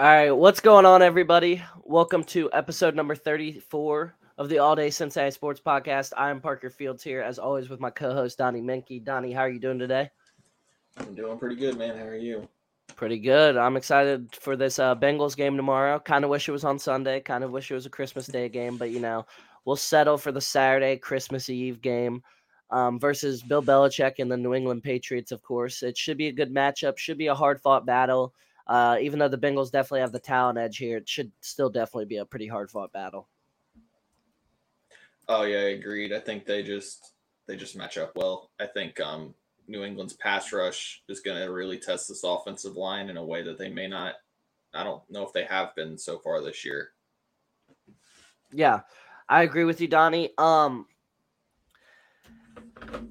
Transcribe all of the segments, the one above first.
All right, what's going on, everybody? Welcome to episode number 34 of the All Day Cincinnati Sports Podcast. I'm Parker Fields here, as always, with my co host, Donnie Menke. Donnie, how are you doing today? I'm doing pretty good, man. How are you? Pretty good. I'm excited for this uh, Bengals game tomorrow. Kind of wish it was on Sunday. Kind of wish it was a Christmas Day game, but you know, we'll settle for the Saturday Christmas Eve game um, versus Bill Belichick and the New England Patriots. Of course, it should be a good matchup. Should be a hard fought battle. Uh, even though the Bengals definitely have the talent edge here, it should still definitely be a pretty hard fought battle. Oh yeah, agreed. I think they just they just match up well. I think um, New England's pass rush is going to really test this offensive line in a way that they may not. I don't know if they have been so far this year. Yeah, I agree with you, Donnie. Um,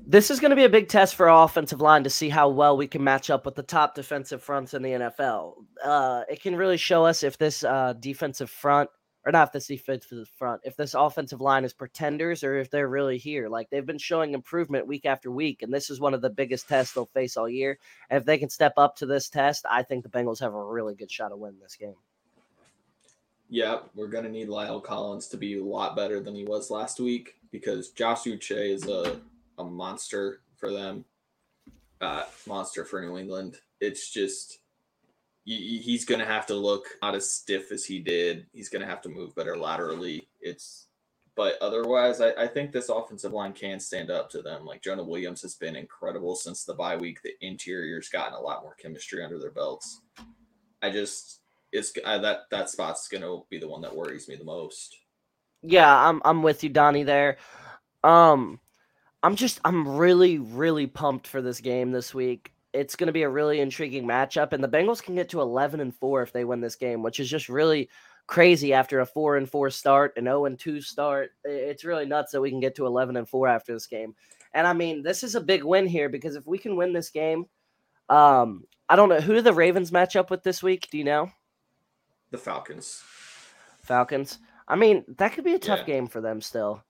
this is going to be a big test for our offensive line to see how well we can match up with the top defensive fronts in the NFL. Uh, it can really show us if this uh, defensive front or not if this defensive front, if this offensive line is pretenders or if they're really here. Like they've been showing improvement week after week, and this is one of the biggest tests they'll face all year. And if they can step up to this test, I think the Bengals have a really good shot of winning this game. Yeah, we're gonna need La'el Collins to be a lot better than he was last week because Josh Uche is a, a monster for them. Uh, monster for New England. It's just he's going to have to look not as stiff as he did. He's going to have to move better laterally. It's, but otherwise, I, I, think this offensive line can stand up to them. Like Jonah Williams has been incredible since the bye week. The interior's gotten a lot more chemistry under their belts. I just, it's I, that that spot's going to be the one that worries me the most. Yeah, I'm I'm with you, Donnie. There, um, I'm just I'm really really pumped for this game this week it's going to be a really intriguing matchup, and the Bengals can get to 11 and four if they win this game, which is just really crazy after a four and four start, an 0 and two start. It's really nuts that we can get to 11 and four after this game. And I mean, this is a big win here because if we can win this game, um, I don't know who do the Ravens match up with this week. Do you know? The Falcons. Falcons. I mean, that could be a tough yeah. game for them still.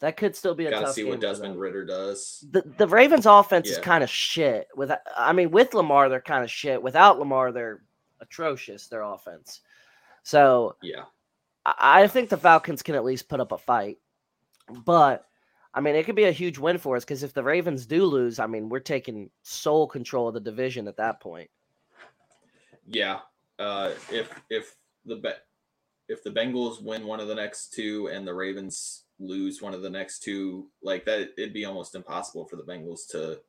That could still be a Gotta tough see what Desmond Ridder does. The the Ravens offense yeah. is kind of shit. With I mean, with Lamar, they're kind of shit. Without Lamar, they're atrocious. Their offense. So yeah, I, I think the Falcons can at least put up a fight. But I mean, it could be a huge win for us because if the Ravens do lose, I mean, we're taking sole control of the division at that point. Yeah, uh, if if the if the Bengals win one of the next two and the Ravens lose one of the next two, like that, it'd be almost impossible for the Bengals to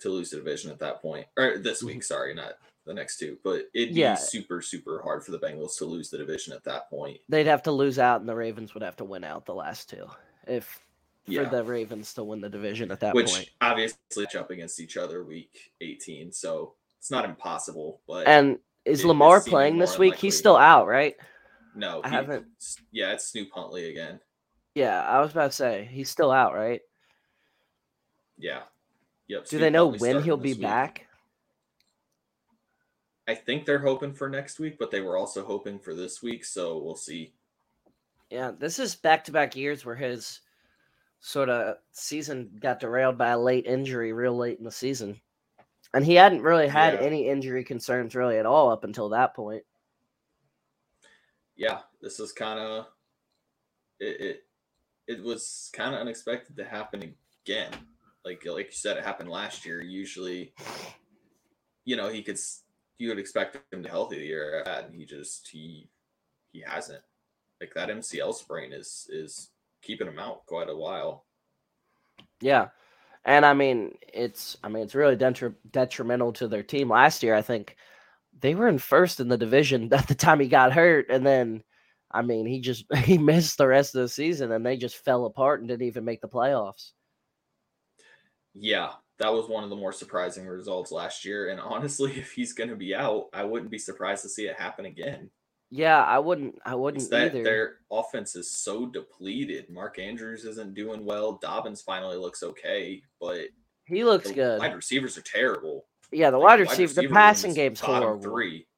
to lose the division at that point. Or this week, mm-hmm. sorry, not the next two, but it'd yeah. be super, super hard for the Bengals to lose the division at that point. They'd have to lose out, and the Ravens would have to win out the last two if for yeah. the Ravens to win the division at that Which point. obviously jump against each other week 18, so it's not impossible. But and is Lamar playing this week? Unlikely. He's still out, right? No, I he, haven't. Yeah, it's Snoop Huntley again. Yeah, I was about to say he's still out, right? Yeah. Yep. Do they know when he'll be week. back? I think they're hoping for next week, but they were also hoping for this week, so we'll see. Yeah, this is back to back years where his sort of season got derailed by a late injury real late in the season. And he hadn't really had yeah. any injury concerns really at all up until that point. Yeah, this is kind of it, it it was kind of unexpected to happen again. Like like you said, it happened last year. Usually, you know, he could you would expect him to healthy the year and he just he he hasn't. Like that MCL sprain is is keeping him out quite a while. Yeah. And I mean, it's I mean, it's really detri- detrimental to their team. Last year, I think they were in first in the division at the time he got hurt, and then I mean, he just he missed the rest of the season and they just fell apart and didn't even make the playoffs. Yeah, that was one of the more surprising results last year. And honestly, if he's going to be out, I wouldn't be surprised to see it happen again. Yeah, I wouldn't. I wouldn't that either. Their offense is so depleted. Mark Andrews isn't doing well. Dobbins finally looks okay, but he looks good. Wide receivers are terrible. Yeah, the like, wide, receiver, wide receiver, the passing game's horrible. Three.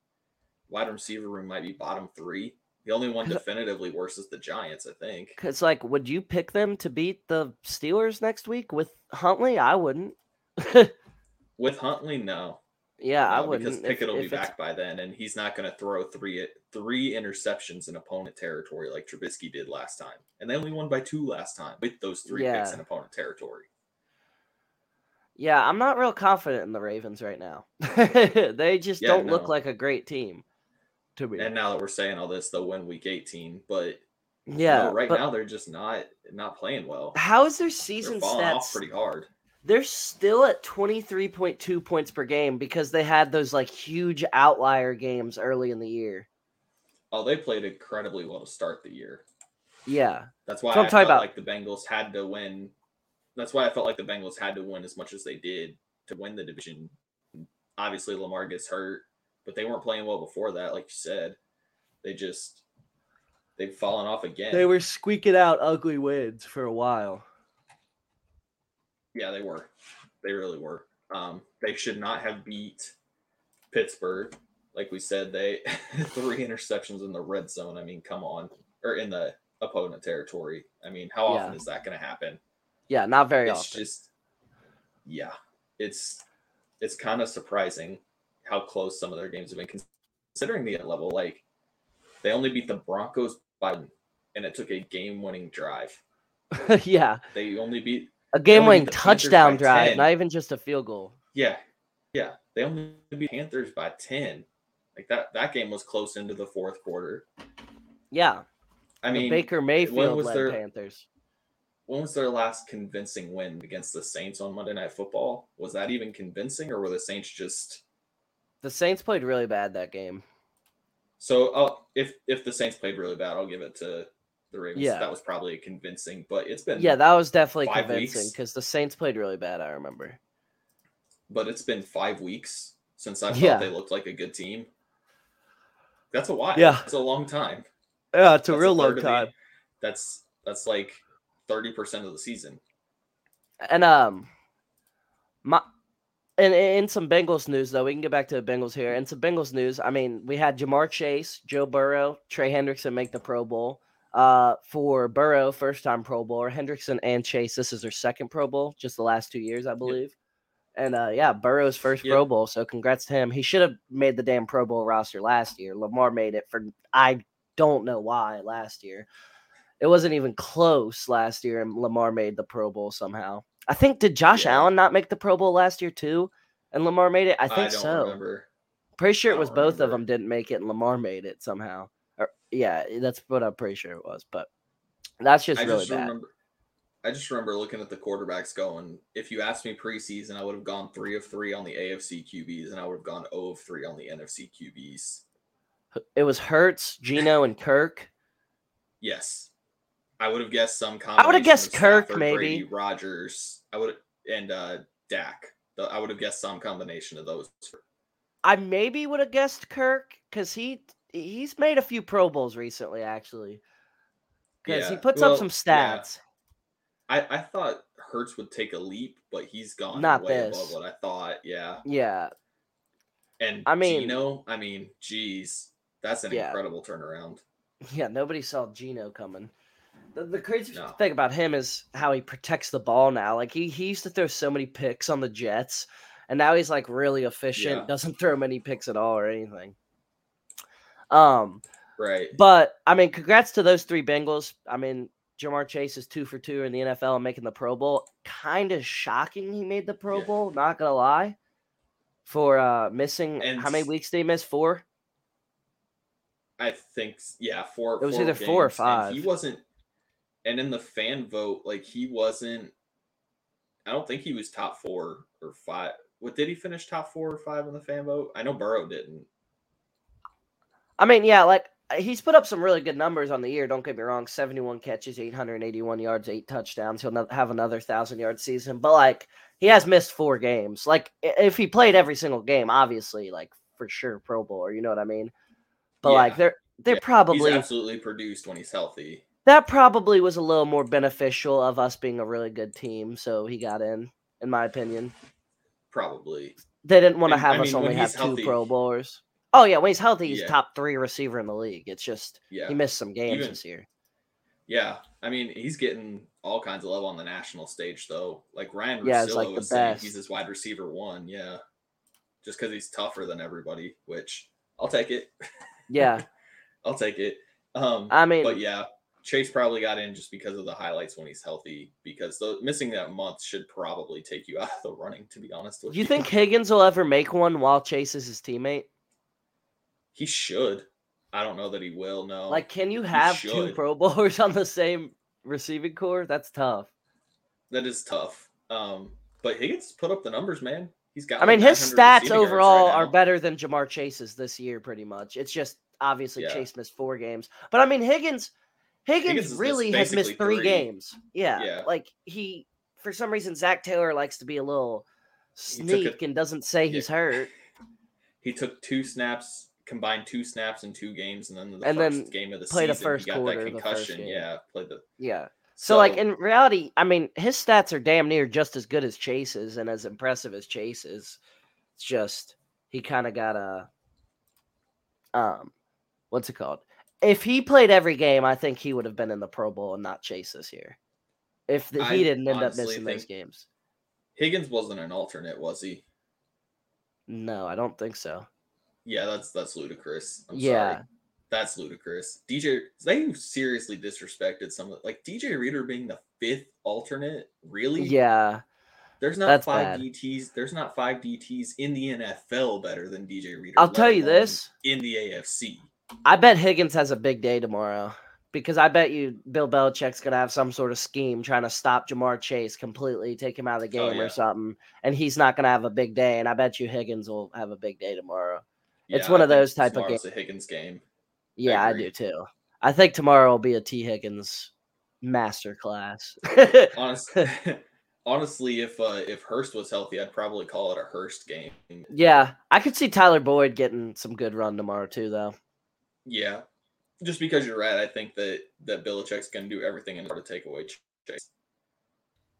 Wide receiver room might be bottom three. The only one definitively worse is the Giants, I think. Because, like, would you pick them to beat the Steelers next week with Huntley? I wouldn't. with Huntley, no. Yeah, I wouldn't. because if- Pickett will if be it's- back by then, and he's not going to throw three three interceptions in opponent territory like Trubisky did last time, and they only won by two last time with those three picks in opponent territory. Yeah, I'm not real confident in the Ravens right now. they just Yeah, don't look like a great team to me. And now that we're saying all this, they'll win Week 18, but yeah, no, right but now they're just not not playing well. how is their season stats? pretty hard. They're still at 23.2 points per game because they had those like huge outlier games early in the year. Oh, they played incredibly well to start the year. Yeah. That's why That's I I'm felt talking about. like the Bengals had to win. That's why I felt like the Bengals had to win as much as they did to win the division. Obviously, Lamar gets hurt, but they weren't playing well before that, like you said. They just they've fallen off again. They were squeaking out ugly wins for a while. Yeah, they were. They really were. Um, they should not have beat Pittsburgh. Like we said, they three interceptions in the red zone. I mean, come on, or in the opponent territory. I mean, how often Yeah. is that going to happen? Yeah, not very it's often. just, yeah, it's it's kind of surprising how close some of their games have been, considering the level. Like they only beat the Broncos by, and it took a game-winning drive. yeah. They only beat A game-winning touchdown drive, 10. not even just a field goal. Yeah, yeah. They only beat Panthers by ten. Like that. That game was close into the fourth quarter. Yeah. I the mean, Baker Mayfield was their- Panthers. when was their last convincing win against the Saints on Monday Night Football? Was that even convincing, or were the Saints just The Saints played really bad that game. so? Uh, if if the Saints played really bad, I'll give it to the Ravens. Yeah. that was probably convincing. But it's been Yeah, that was definitely convincing because the Saints played really bad. I remember. but it's been five weeks since I thought Yeah. they looked like a good team. That's a while. Yeah. it's a long time. Yeah, it's a That's real third long of the- time. that's that's like thirty percent of the season. And um, my and in some Bengals news though, we can get back to the Bengals here. In some Bengals news, I mean, we had Ja'Marr Chase, Joe Burrow, Trey Hendrickson make the Pro Bowl. Uh, for Burrow, first time Pro Bowler. Hendrickson and Chase, this is their second Pro Bowl, just the last two years, I believe. And uh, yeah, Burrow's first Yep. Pro Bowl, so congrats to him. He should have made the damn Pro Bowl roster last year. Lamar made it for I don't know why last year. It wasn't even close last year, and Lamar made the Pro Bowl somehow. I think did Josh Yeah. Allen not make the Pro Bowl last year too, and Lamar made it? I think don't so. remember. Pretty sure it was both of them didn't make it, and Lamar made it somehow. Or yeah, eh, that's what I'm pretty sure it was. But that's just I really just bad. remember. I just remember looking at the quarterbacks going. If you asked me preseason, I would have gone three of three on the AFC QBs, and I would have gone zero of three on the NFC QBs. It was Hurts, Geno, and Kirk. Yes, I would have guessed some combination. I would have guessed Kirk, Stafford, maybe. Brady, Rodgers. I would and uh Dak. I would have guessed some combination of those. I maybe would have guessed Kirk because he he's made a few Pro Bowls recently, actually. Because he puts well, up some yeah. stats. I I thought Hurts would take a leap, but he's gone Not way this. above what I thought. Yeah, Yeah, and I mean- Geno. I mean, geez, that's an Yeah. incredible turnaround. yeah. Nobody saw Geno coming. The, the crazy No. thing about him is how he protects the ball now. Like he, he used to throw so many picks on the Jets, and now he's like really efficient. Yeah. Doesn't throw many picks at all or anything. Um, Right. But I mean, congrats to those three Bengals. I mean, Ja'Marr Chase is two for two in the NFL and making the Pro Bowl. Kind of shocking he made the Pro Yeah. Bowl, not gonna lie. For uh missing And how many weeks did he miss? Four? I think yeah, four. It was four either four or five. and He wasn't, and in the fan vote, like he wasn't. I don't think he was top four or five. What did he finish top four or five in the fan vote? I know Burrow didn't. I mean, yeah, like he's put up some really good numbers on the year. Don't get me wrong, seventy-one catches, eight hundred eighty-one yards, eight touchdowns. He'll have another thousand-yard season, but like he has missed four games. Like if he played every single game, obviously, like for sure, Pro Bowler. You know what I mean? But like they're they're Yeah, probably He's absolutely produced when he's healthy. That probably was a little more beneficial of us being a really good team, so he got in, in my opinion. Probably. They didn't want to have I us mean, only have two healthy- Pro Bowlers. Oh yeah, when he's healthy, he's Yeah. top three receiver in the league. It's just Yeah. he missed some games Even- this year. Yeah. I mean, he's getting all kinds of love on the national stage, though. Like Ryan Yeah, Russillo like the was saying best. he's his wide receiver one. Yeah. just because he's tougher than everybody, which I'll take it. Yeah. I'll take it. Um, I mean, but yeah, Chase probably got in just because of the highlights when he's healthy. Because the missing that month should probably take you out of the running. To be honest with do you think Higgins will ever make one while Chase is his teammate? he should? I don't know that he will. No, Like, can you have two. Pro Bowlers on the same receiving corps? That's tough. that is tough. Um, but Higgins put up the numbers, man. He's got. I mean, like his stats overall right are better than Ja'Marr Chase's this year, pretty much. It's just obviously Yeah. Chase missed four games, but I mean Higgins, Higgins, Higgins missed really has missed three, three. games. Yeah, Yeah. like he, for some reason, Zac Taylor likes to be a little took a- sneak and doesn't say he's hurt. He took two snaps, combined two snaps in two games, and then the And first then game of the played a season, first he got quarter that concussion. Yeah, played the. Yeah. So, like in reality, I mean, his stats are damn near just as good as Chase's and as impressive as Chase's. It's just he kind of got a um, what's it called? If he played every game, I think he would have been in the Pro Bowl and not Chase this year. If the, I he didn't end up missing those games, Higgins wasn't an alternate, was he? no, I don't think so. Yeah, that's that's ludicrous. I'm Yeah. sorry. That's ludicrous. DJ, they seriously disrespected some of like DJ Reader being the fifth alternate. Really? Yeah, There's not that's five bad. DTs. There's not five DTs in the NFL better than DJ Reader. I'll tell you this: in the AFC. I bet Higgins has a big day tomorrow because I bet you Bill Belichick's gonna have some sort of scheme trying to stop Ja'Marr Chase completely, take him out of the Oh, game yeah. or something, and he's not gonna have a big day. And I bet you Higgins will have a big day tomorrow. It's one I of those type of tomorrow's a Higgins game. Yeah, I, agree. do too. I think tomorrow will be a Tee Higgins masterclass. Honestly, honestly, if uh, if Hurst was healthy, I'd probably call it a Hurst game. yeah, I could see Tyler Boyd getting some good run tomorrow too, though. Yeah, just because you're right, I think that that Belichick's going to do everything in order to take away Chase.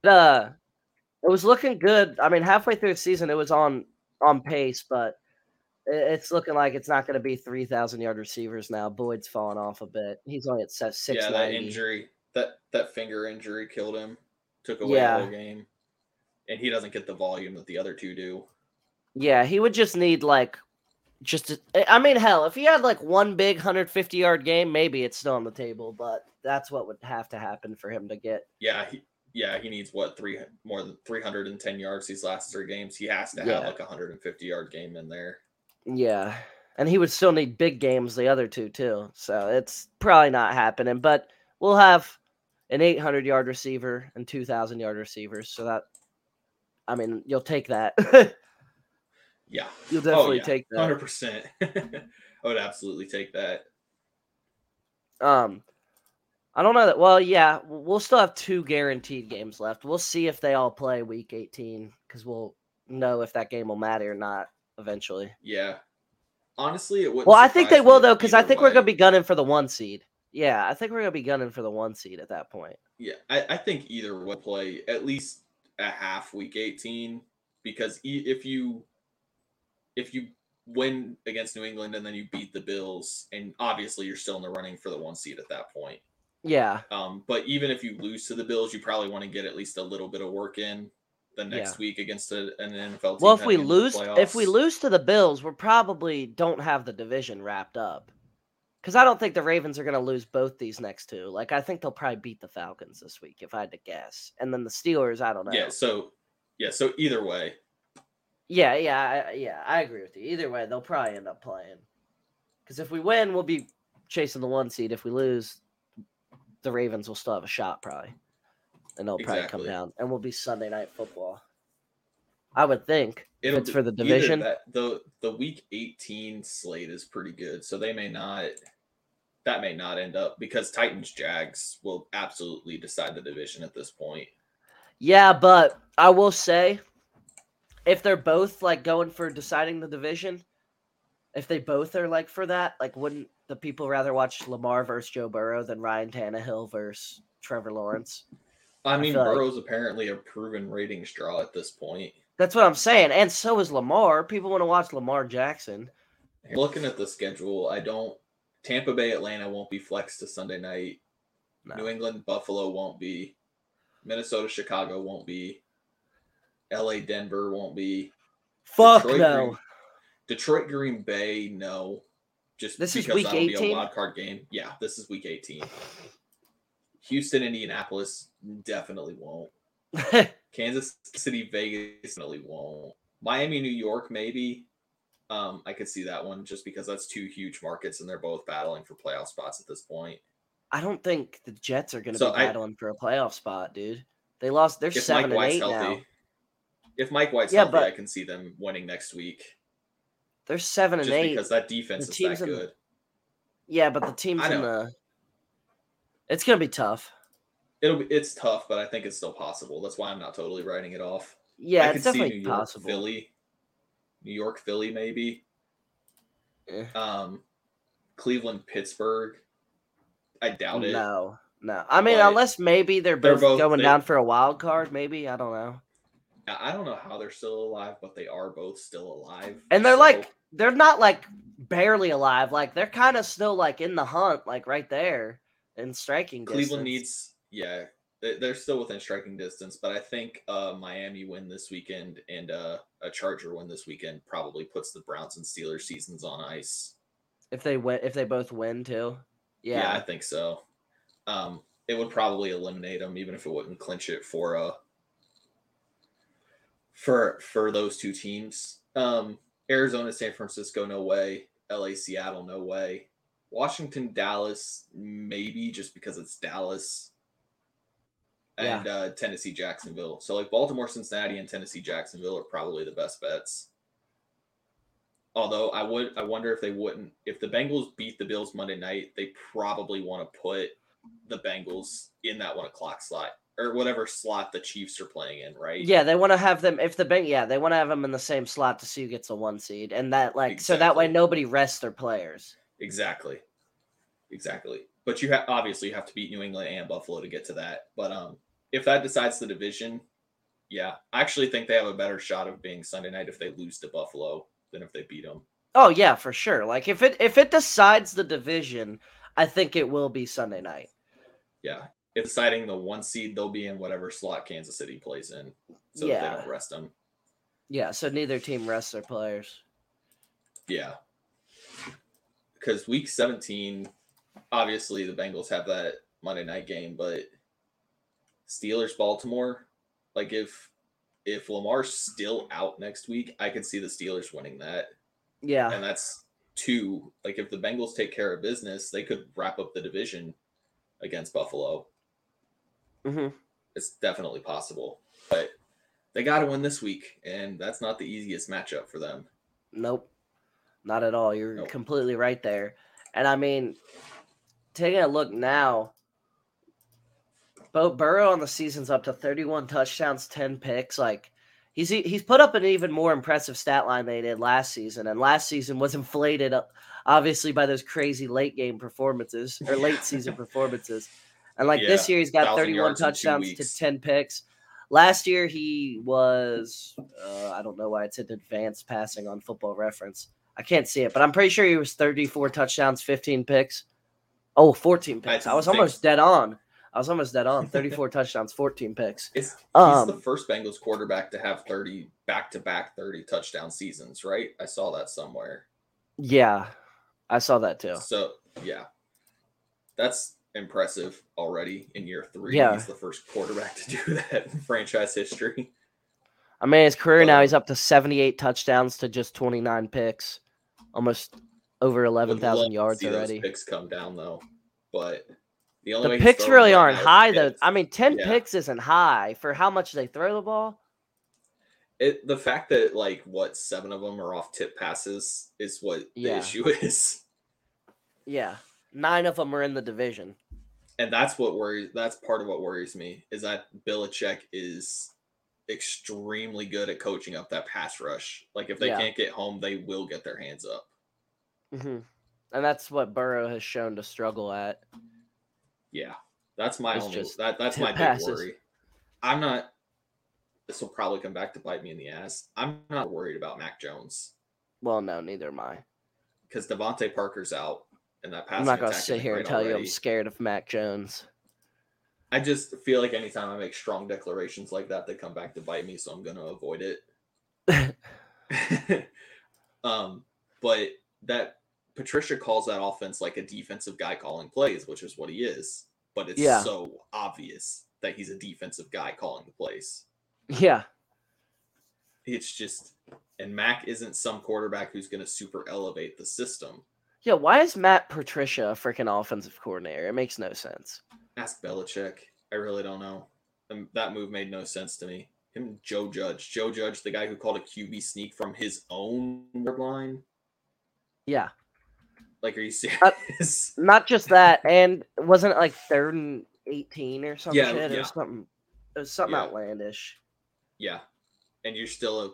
uh it was looking good. I mean, halfway through the season, it was on on pace, but it's looking like it's not going to be three thousand yard receivers now. Boyd's falling off a bit. He's only at six yeah, that injury, that that finger injury killed him, took away Yeah. the whole game, and he doesn't get the volume that the other two do. Yeah, he would just need like just. a- I mean, hell, if he had like one big hundred fifty yard game, maybe it's still on the table. But that's what would have to happen for him to get. Yeah, he yeah he needs what three more than 310 yards these last three games. He has to have Yeah. like a 150 yard game in there. Yeah. And he would still need big games the other two too. So it's probably not happening, but we'll have an 800 yard receiver and 2000 yard receivers. So that I mean, you'll take that. Yeah, you'll definitely oh, yeah. take that. hundred percent. I would absolutely take that. Um I don't know that well, yeah, we'll still have two guaranteed games left. We'll see if they all play week 18 cuz we'll know if that game will matter or not eventually. Yeah, honestly, it would. Well, I think they will though, because I think we're gonna be gunning for the one seed. Yeah, I think we're gonna be gunning for the one seed at that point. Yeah, I, I think either will play at least a half week 18 because e- if you if you win against New England and then you beat the Bills and obviously you're still in the running for the one seed at that point. Yeah, Um, but even if you lose to the Bills, you probably want to get at least a little bit of work in the next Yeah. week against a, an NFL team. well, if we heading into the lose, if we lose to the Bills, we're probably don't have the division wrapped up. Because I don't think the Ravens are gonna lose both these next two. Like I think they'll probably beat the Falcons this week, if I had to guess. And then the Steelers, I don't know. yeah, so yeah, so either way, Yeah, yeah, I, yeah. I agree with you. Either way, they'll probably end up playing. Because if we win, we'll be chasing the one seed. If we lose, the Ravens will still have a shot, probably, and they'll probably come down, and we'll be Sunday night football. I would think. it'll it's be- for the division. That, the the week 18 slate is pretty good, so they may not that may not end up because Titans Jags will absolutely decide the division at this point. Yeah, but I will say, if they're both like going for deciding the division, if they both are like for that, like wouldn't the people rather watch Lamar versus Joe Burrow than Ryan Tannehill versus Trevor Lawrence? I mean, like- Burrow's apparently a proven ratings draw at this point. That's what I'm saying, and so is Lamar. People want to watch Lamar Jackson. Looking at the schedule, I don't. Tampa Bay, Atlanta won't be flexed to Sunday night. No. New England, Buffalo won't be. Minnesota, Chicago won't be. L.A., Denver won't be. Fuck Detroit, no. Green, Detroit Green Bay, no. Just This is because week that'll be 18? a wild card game. Yeah, this is week 18. Houston, Indianapolis definitely won't. Kansas City, Vegas definitely won't. Miami, New York, maybe. Um, I could see that one just because that's two huge markets and they're both battling for playoff spots at this point. I don't think the Jets are going to So be I- battling for a playoff spot, dude. They lost. They're seven Mike and White's eight healthy, now. If Mike White's Yeah, healthy, I can see them winning next week. They're seven and Just eight. because that defense The is teams that in- good. Yeah, but the teams in the. It's going to be tough. It'll be it's tough, but I think it's still possible. That's why I'm not totally writing it off. Yeah, I it's could see New definitely York, possible. Philly, New York, Philly, maybe. Eh. Um, Cleveland, Pittsburgh. I doubt it. No, no. I mean, But unless maybe they're they're both, both- going they- down for a wild card. Maybe I don't know. I don't know how they're still alive, but they are both still alive. And they're So, like, they're not like barely alive. Like they're kind of still like in the hunt, like right there in striking distance. Cleveland needs, yeah, they- they're still within striking distance, but I think uh, Miami win this weekend and uh, a Charger win this weekend probably puts the Browns and Steelers seasons on ice. if they win, if they both win too. Yeah, I think so. Um, it would probably eliminate them, even if it wouldn't clinch it for uh for for those two teams. Um, Arizona, San Francisco, no way. LA, Seattle, no way. Washington, Dallas, maybe just because it's Dallas. And uh, Tennessee, Jacksonville. So like Baltimore, Cincinnati, and Tennessee, Jacksonville are probably the best bets. Although I would, I wonder if they wouldn't. If the Bengals beat the Bills Monday night, they probably want to put the Bengals in that one o'clock slot or whatever slot the Chiefs are playing in, right? yeah. They want to have them if the bank. Yeah, they want to have them in the same slot to see who gets a one seed, and that like so that way nobody rests their players. exactly, exactly. But you have obviously you have to beat New England and Buffalo to get to that. But um, if that decides the division, yeah, I actually think they have a better shot of being Sunday night if they lose to Buffalo than if they beat them. Oh yeah, for sure. Like if it if it decides the division, I think it will be Sunday night. Yeah. If deciding the one seed, they'll be in whatever slot Kansas City plays in. So Yeah. they don't rest them. Yeah, so neither team rests their players. Yeah. Because week 17, obviously the Bengals have that Monday night game, but Steelers Baltimore, like if if Lamar's still out next week, I could see the Steelers winning that. Yeah. And that's two. Like if the Bengals take care of business, they could wrap up the division against Buffalo. Hmm it's definitely possible. But they got to win this week, and that's not the easiest matchup for them. Nope. Not at all. You're Nope. completely right there. And I mean, taking a look now, Bo Burrow on the season's up to 31 touchdowns, 10 picks. Like he's he's put up an even more impressive stat line they did last season, and last season was inflated obviously by those crazy late game performances or late season performances. And like this year, he's got 31 yards in two touchdowns to 10 picks. Last year he was uh, I don't know why it's in advanced passing on Football Reference. I can't see it, but I'm pretty sure he was 34 touchdowns, 15 picks. Oh, 14 I picks. I, was almost dead on. I was almost dead on. 34 touchdowns, 14 picks. It's he's Um, the first Bengals quarterback to have 30 back to back 30 touchdown seasons, right? I saw that somewhere. Yeah, I saw that too. So, yeah. That's impressive already in year three. Yeah. He's the first quarterback to do that in franchise history. I mean, his career now, Um, he's up to 78 touchdowns to just 29 picks, almost over Would 11,000 yards already. Picks come down though, but the only The picks really right aren't high though. I mean, 10 Yeah. picks isn't high for how much they throw the ball. It the fact that like what seven of them are off tip passes is what the issue is, Yeah, nine of them are in the division. And that's what worries. That's part of what worries me is that Belichick is extremely good at coaching up that pass rush. Like if they Yeah. can't get home, they will get their hands up. hmm And that's what Burrow has shown to struggle at. Yeah, that's my only just that that's my big worry. I'm not. This will probably come back to bite me in the ass. I'm not worried about Mac Jones Well, no, neither am I. because DeVante Parker's out, and that passing I'm not going to sit here and tell you I'm scared of Mac Jones. I just feel like anytime I make strong declarations like that, they come back to bite me, so I'm going to avoid it. Um, but that Patricia calls that offense like a defensive guy calling plays, which is what he is. But it's Yeah. so obvious that he's a defensive guy calling the plays. Yeah. It's just, and Mac isn't some quarterback who's going to super elevate the system. Yeah. Why is Matt Patricia a freaking offensive coordinator? It makes no sense. Ask Belichick. I really don't know. Um, that move made no sense to me. Him, and Joe Judge. Joe Judge, the guy who called a QB sneak from his own line. Yeah. Like, are you Uh, serious? Not just that, and wasn't it like third and eighteen or some Yeah, shit? It yeah. was something. It was something Yeah. outlandish. yeah. And you're still uh,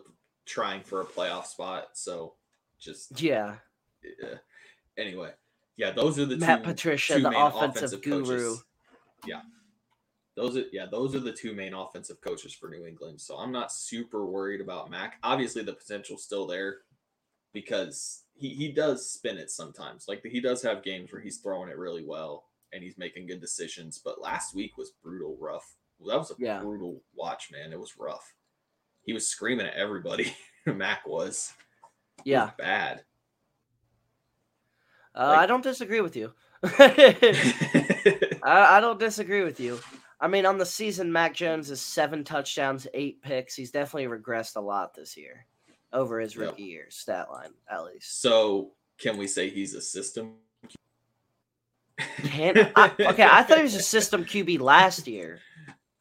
trying for a playoff spot. So just, Yeah. uh, anyway. Yeah, those are the Matt two, Patricia, two the main offensive guru. coaches. Yeah. Those are yeah, those are the two main offensive coaches for New England. So I'm not super worried about Mac. Obviously the potential's still there because he, he does spin it sometimes. Like he does have games where he's throwing it really well and he's making good decisions. But last week was brutal rough. That was a Yeah. brutal watch, man. It was rough. He was screaming at everybody. Mac was. It was Yeah. bad. Uh, Like- I don't disagree with you. I, I don't disagree with you. I mean, on the season, Mac Jones is seven touchdowns, eight picks. He's definitely regressed a lot this year over his rookie year stat line, at least. so can we say he's a system? Can I, okay, I thought he was a system QB last year.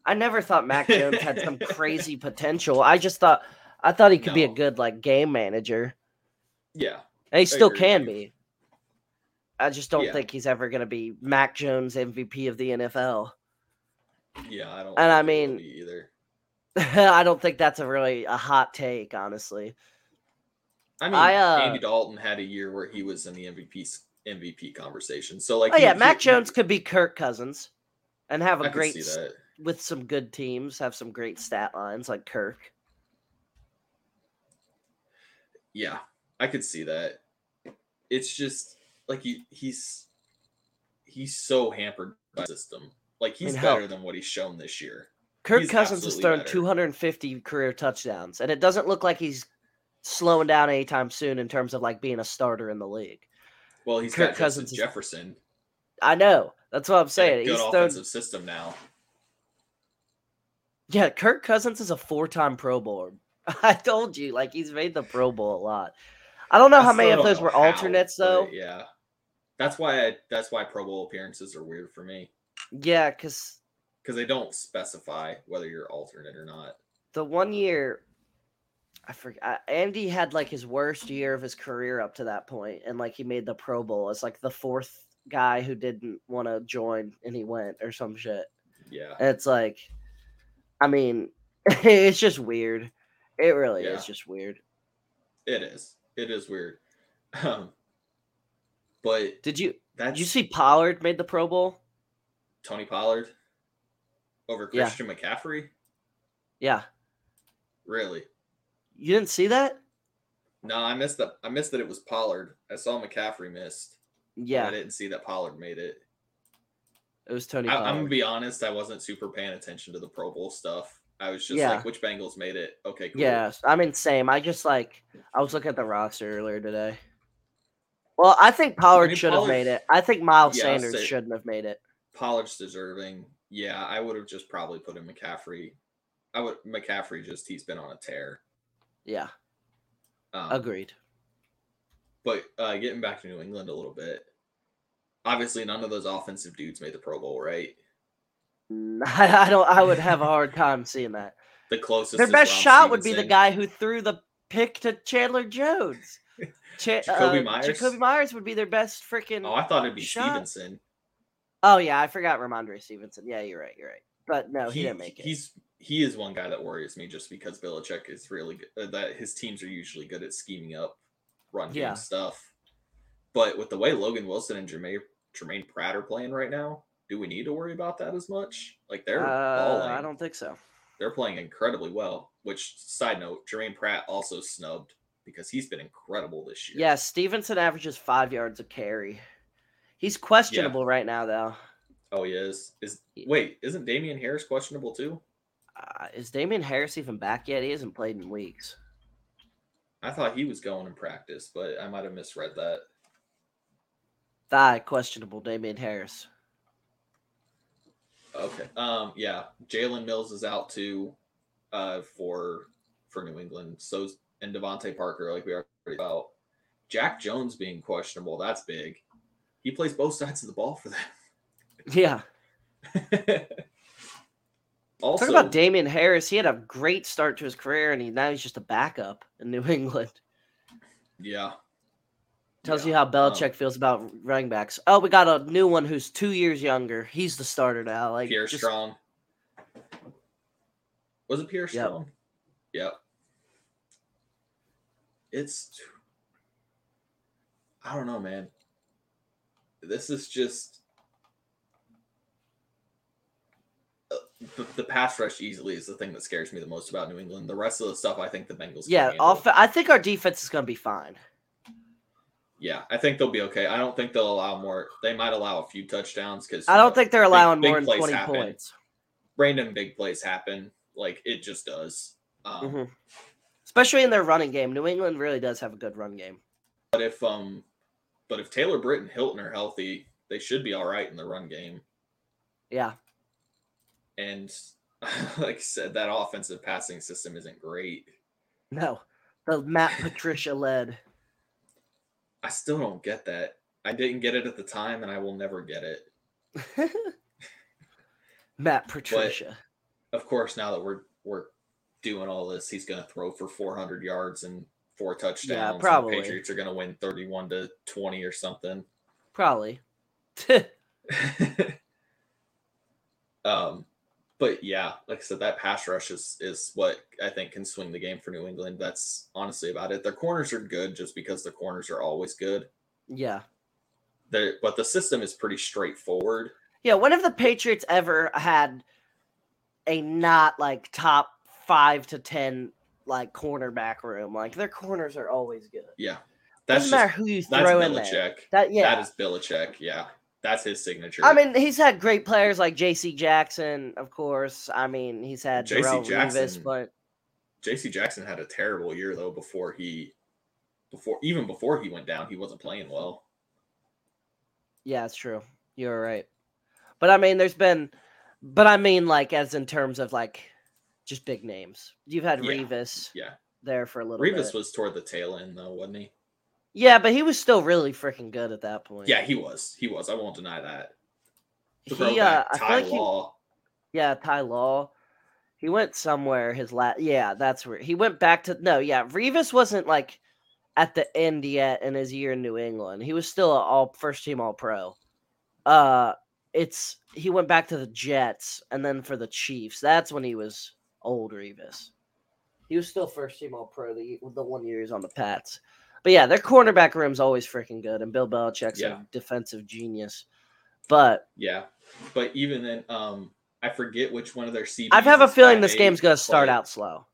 I never thought Mac Jones had some crazy potential. I just thought I thought he could be a good like game manager, Yeah. and he still can be. I just don't Yeah. think he's ever going to be Mac Jones MVP of the NFL. Yeah, I don't. And I mean- either. I don't think that's a really a hot take, honestly. I mean, I, uh, Andy Dalton had a year where he was in the MVP MVP conversation. So like, Oh he- yeah, he- Mac Jones could be Kirk Cousins and have I a could great see s- that. with some good teams, have some great stat lines like Kirk. Yeah, I could see that. It's just like he he's he's so hampered by the system. Like he's mean, hell- better than what he's shown this year. Kirk He's Cousins has thrown better. 250 career touchdowns, and it doesn't look like he's slowing down anytime soon in terms of like being a starter in the league. Well, he's Kirk got Cousins Justin Jefferson. I know. That's what I'm saying. good He's thrown, offensive system now. yeah, Kirk Cousins is a four-time Pro Bowler. I told you, like he's made the Pro Bowl a lot. I don't know I how many of those were how, alternates though. Yeah, that's why I, that's why Pro Bowl appearances are weird for me Yeah, because because they don't specify whether you're alternate or not. the one year I forgot Andy had like his worst year of his career up to that point, and like he made the Pro Bowl as like the fourth guy who didn't want to join and he went or some shit. Yeah, And it's like, I mean, it's just weird. It really Yeah. is just weird. it is. It is weird. Um, but Did you that's did you see Pollard made the Pro Bowl? Tony Pollard over Yeah. Christian McCaffrey. Yeah, Really? you didn't see that? No, I missed that. I missed that it was Pollard. I saw McCaffrey missed. Yeah. I didn't see that Pollard made it. it was Tony I, I'm gonna be honest. I wasn't super paying attention to the Pro Bowl stuff. I was just Yeah. like, which Bengals made it? Okay, cool. Yes, I mean same. I just like I was looking at the roster earlier today. Well, I think Pollard mean, should have made it. I think Miles Yeah, Sanders say- shouldn't have made it. Pollard's deserving. Yeah, I would have just probably put in McCaffrey. I would McCaffrey just he's been on a tear. Yeah, Um, agreed. But uh, getting back to New England a little bit, obviously none of those offensive dudes made the Pro Bowl, right? I, I don't. I would have a hard time seeing that. The closest Their best shot would be the guy who threw the pick to Chandler Jones. Cha- Jakobi uh, Meyers? Jakobi Meyers would be their best freaking. Oh, I thought it'd be shot. Stevenson. Oh yeah, I forgot Rhamondre Stevenson. Yeah, you're right. You're right. But no, he, He- didn't make it. He's he is one guy that worries me just because Belichick is really good. Uh, that his teams are usually good at scheming up run game Yeah. stuff. But with the way Logan Wilson and Germaine Germaine Pratt are playing right now, do we need to worry about that as much? Like they're Uh. I don't think so. They're playing incredibly well. Which side note, Germaine Pratt also snubbed because he's been incredible this year. Yeah, Stevenson averages five yards a carry. He's questionable right now, though. Oh, he is. Is wait, isn't Damien Harris questionable too? Uh, is Damien Harris even back yet? He hasn't played in weeks. I thought he was going in practice, but I might have misread that. Thigh questionable. Damien Harris. Okay. Um. Yeah. Jalen Mills is out too, uh, for for New England. So and DeVante Parker, like we already about. Jack Jones being questionable. That's big. He plays both sides of the ball for them. Yeah. also, Talk about Damien Harris. He had a great start to his career, and he now he's just a backup in New England. yeah. Tells Yeah, you how um, Belichick feels about running backs. Oh, we got a new one who's two years younger. He's the starter now. Like Pierre just- Strong. Was it Pierre Yep. Strong? Yep. It's I don't know, man. This is just Uh, the, the pass rush easily is the thing that scares me the most about New England. The rest of the stuff, I think the Bengals. Yeah, off, I think our defense is going to be fine. Yeah, I think they'll be okay. I don't think they'll allow more. They might allow a few touchdowns because I don't think they're allowing big more than 20 happen. points. random big plays happen. Like it just does. Um, Mhm. Especially in their running game. New England really does have a good run game. But if um, but if Taylor Britt and Hilton are healthy, they should be all right in the run game. Yeah. And like I said, that offensive passing system isn't great. No. The Matt Patricia led. I still don't get that. I didn't get it at the time, and I will never get it. Matt Patricia. Of course, now that we're we're doing all this, he's going to throw for 400 yards and four touchdowns. and probably. The Patriots are going to win 31 to 20 or something. Probably. um, but yeah, like I said, that pass rush is is what I think can swing the game for New England. That's honestly about it. Their corners are good just because the corners are always good. yeah. They're, but the system is pretty straightforward. Yeah. When have the Patriots ever had a not like top five to 10 like cornerback room? Like their corners are always good. Yeah, that's Doesn't matter who you that's throw in there. That, yeah. That is Belichick. Yeah, that's his signature. I mean, he's had great players like J.C. Jackson, of course. I mean, he's had J.C. Revis, Jackson- but J.C. Jackson had a terrible year though before he, before even before he went down, he wasn't playing well. yeah, it's true. You're right. But I mean, there's been, but I mean, like as in terms of like just big names. You've had Yeah, Revis Yeah, there for a little bit. Revis bit. was toward the tail end though, wasn't he? yeah, but he was still really freaking good at that point. Yeah, he was. He was. I won't deny that. he. Uh, I Ty like he, Law. yeah, Ty Law. He went somewhere. His last, yeah, that's where he went back to. No, yeah, Revis wasn't like at the end yet in his year in New England. He was still a all first team All Pro. Uh, it's he went back to the Jets and then for the Chiefs. That's when he was old Revis. He was still first team All Pro the the one year he was on the Pats. But yeah, their cornerback room's always freaking good, and Bill Belichick's Yeah. a defensive genius. But Yeah, but even then, um, I forget which one of their CBs. I have a feeling this game's gonna start but out slow.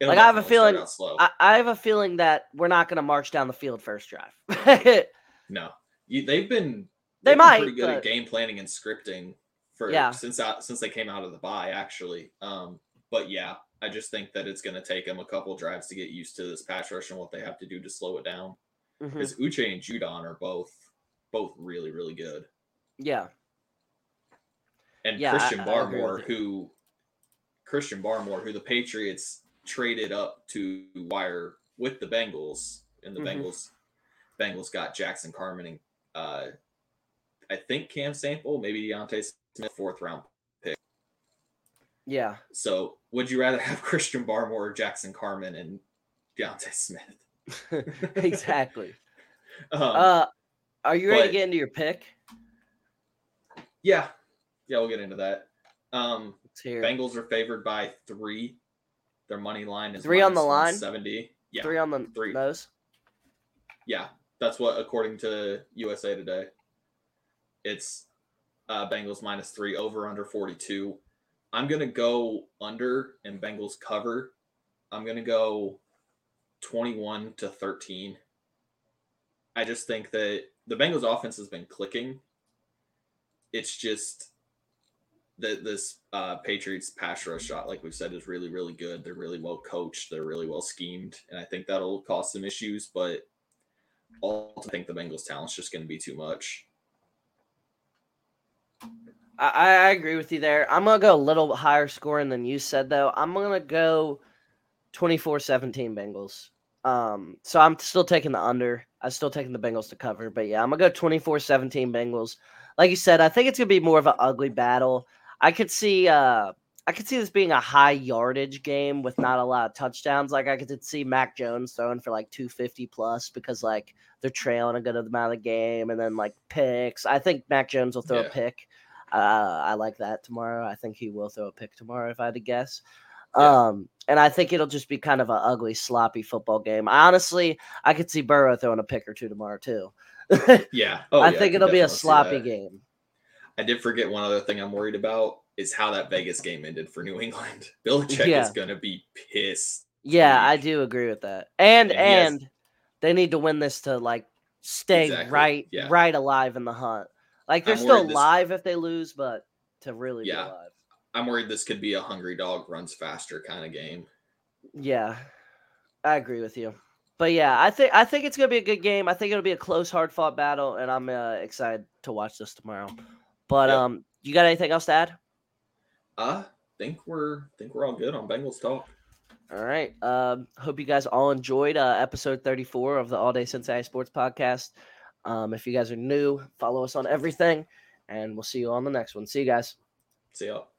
it'll like, I have a feeling- slow. I, I have a feeling that we're not gonna march down the field first drive. no, you, they've been They they've been might, pretty good but- at game planning and scripting for Yeah. since out since they came out of the bye actually. Um, but yeah, I just think that it's going to take them a couple drives to get used to this pass rush and what they have to do to slow it down. Because Uche and Judon are both both really really good, Yeah, and Yeah, Christian I Barmore you. who Christian Barmore who the Patriots traded up to wire with the Bengals, and the Mhm. Bengals Bengals got Jackson Carman and uh, I think Cam Sample, maybe D'Ante Smith, fourth round yeah. So, would you rather have Christian Barmore or Jackson Carman and D'Ante Smith? exactly. Um, Uh, are you ready to get into your pick? yeah, yeah, we'll get into that. Um, Bengals are favored by three. Their money line is Three on the line? Seventy. Yeah, Three on the three. nose. yeah, that's what according to USA Today. It's uh, Bengals minus three over under forty two. I'm gonna go under and Bengals cover. I'm gonna go twenty one to thirteen. I just think that the Bengals offense has been clicking. It's just that this uh, Patriots pass rush shot, like we've said, is really, really good. They're really well coached. They're really well schemed, and I think that'll cause some issues. But I think the Bengals' talent's just going to be too much. I, I agree with you there. I'm gonna go a little higher scoring than you said though. I'm gonna go 24-17 Bengals. Um, so I'm still taking the under. I'm still taking the Bengals to cover, but yeah, I'm gonna go 24-17 Bengals. Like you said, I think it's gonna be more of an ugly battle. I could see uh I could see this being a high yardage game with not a lot of touchdowns. Like I could see Mac Jones throwing for like 250 plus because like they're trailing a good amount of the game and then like picks. I think Mac Jones will throw yeah. a pick. Uh, I like that tomorrow. I think he will throw a pick tomorrow if I had to guess. Yeah. Um, and I think it'll just be kind of an ugly, sloppy football game. Honestly, I could see Burrow throwing a pick or two tomorrow too. yeah, oh, I yeah, think I it'll be a sloppy game. I did forget one other thing I'm worried about is how that Vegas game ended for New England. Belichick yeah. is going to be pissed. Yeah, I do agree with that. And and, and has... they need to win this to like stay exactly. right yeah. right alive in the hunt. Like they're I'm still alive this... if they lose, but to really yeah. be alive. I'm worried this could be a hungry dog runs faster kind of game. Yeah. I agree with you. But yeah, I think I think it's gonna be a good game. I think it'll be a close, hard fought battle, and I'm uh, excited to watch this tomorrow. But yep. um, you got anything else to add? I think we're think we're all good on Bengals talk. All right. Um, hope you guys all enjoyed uh, episode 34 of the All Day Cincinnati Sports Podcast. Um, if you guys are new, follow us on everything, and we'll see you on the next one. See you guys. See y'all.